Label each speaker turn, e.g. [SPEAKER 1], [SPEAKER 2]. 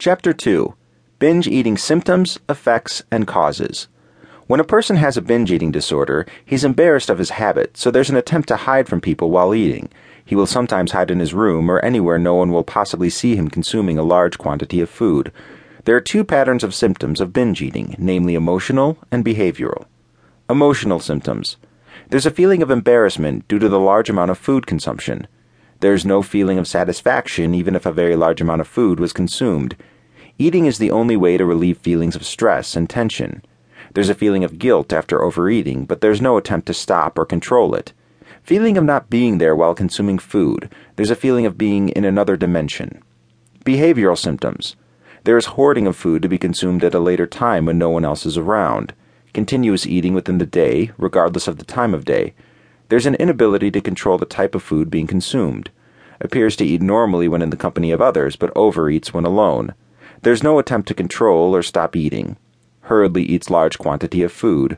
[SPEAKER 1] Chapter 2 Binge Eating Symptoms, Effects, and Causes. When a person has a binge eating disorder, he's embarrassed of his habit, so there's an attempt to hide from people while eating. He will sometimes hide in his room or anywhere no one will possibly see him consuming a large quantity of food. There are two patterns of symptoms of binge eating, namely emotional and behavioral. Emotional symptoms. There's a feeling of embarrassment due to the large amount of food consumption. There's no feeling of satisfaction even if a very large amount of food was consumed. Eating is the only way to relieve feelings of stress and tension. There's a feeling of guilt after overeating, but there's no attempt to stop or control it. Feeling of not being there while consuming food, there's a feeling of being in another dimension. Behavioral symptoms. There is hoarding of food to be consumed at a later time when no one else is around. Continuous eating within the day, regardless of the time of day. There's an inability to control the type of food being consumed. Appears to eat normally when in the company of others, but overeats when alone. There's no attempt to control or stop eating. Hurriedly eats large quantity of food.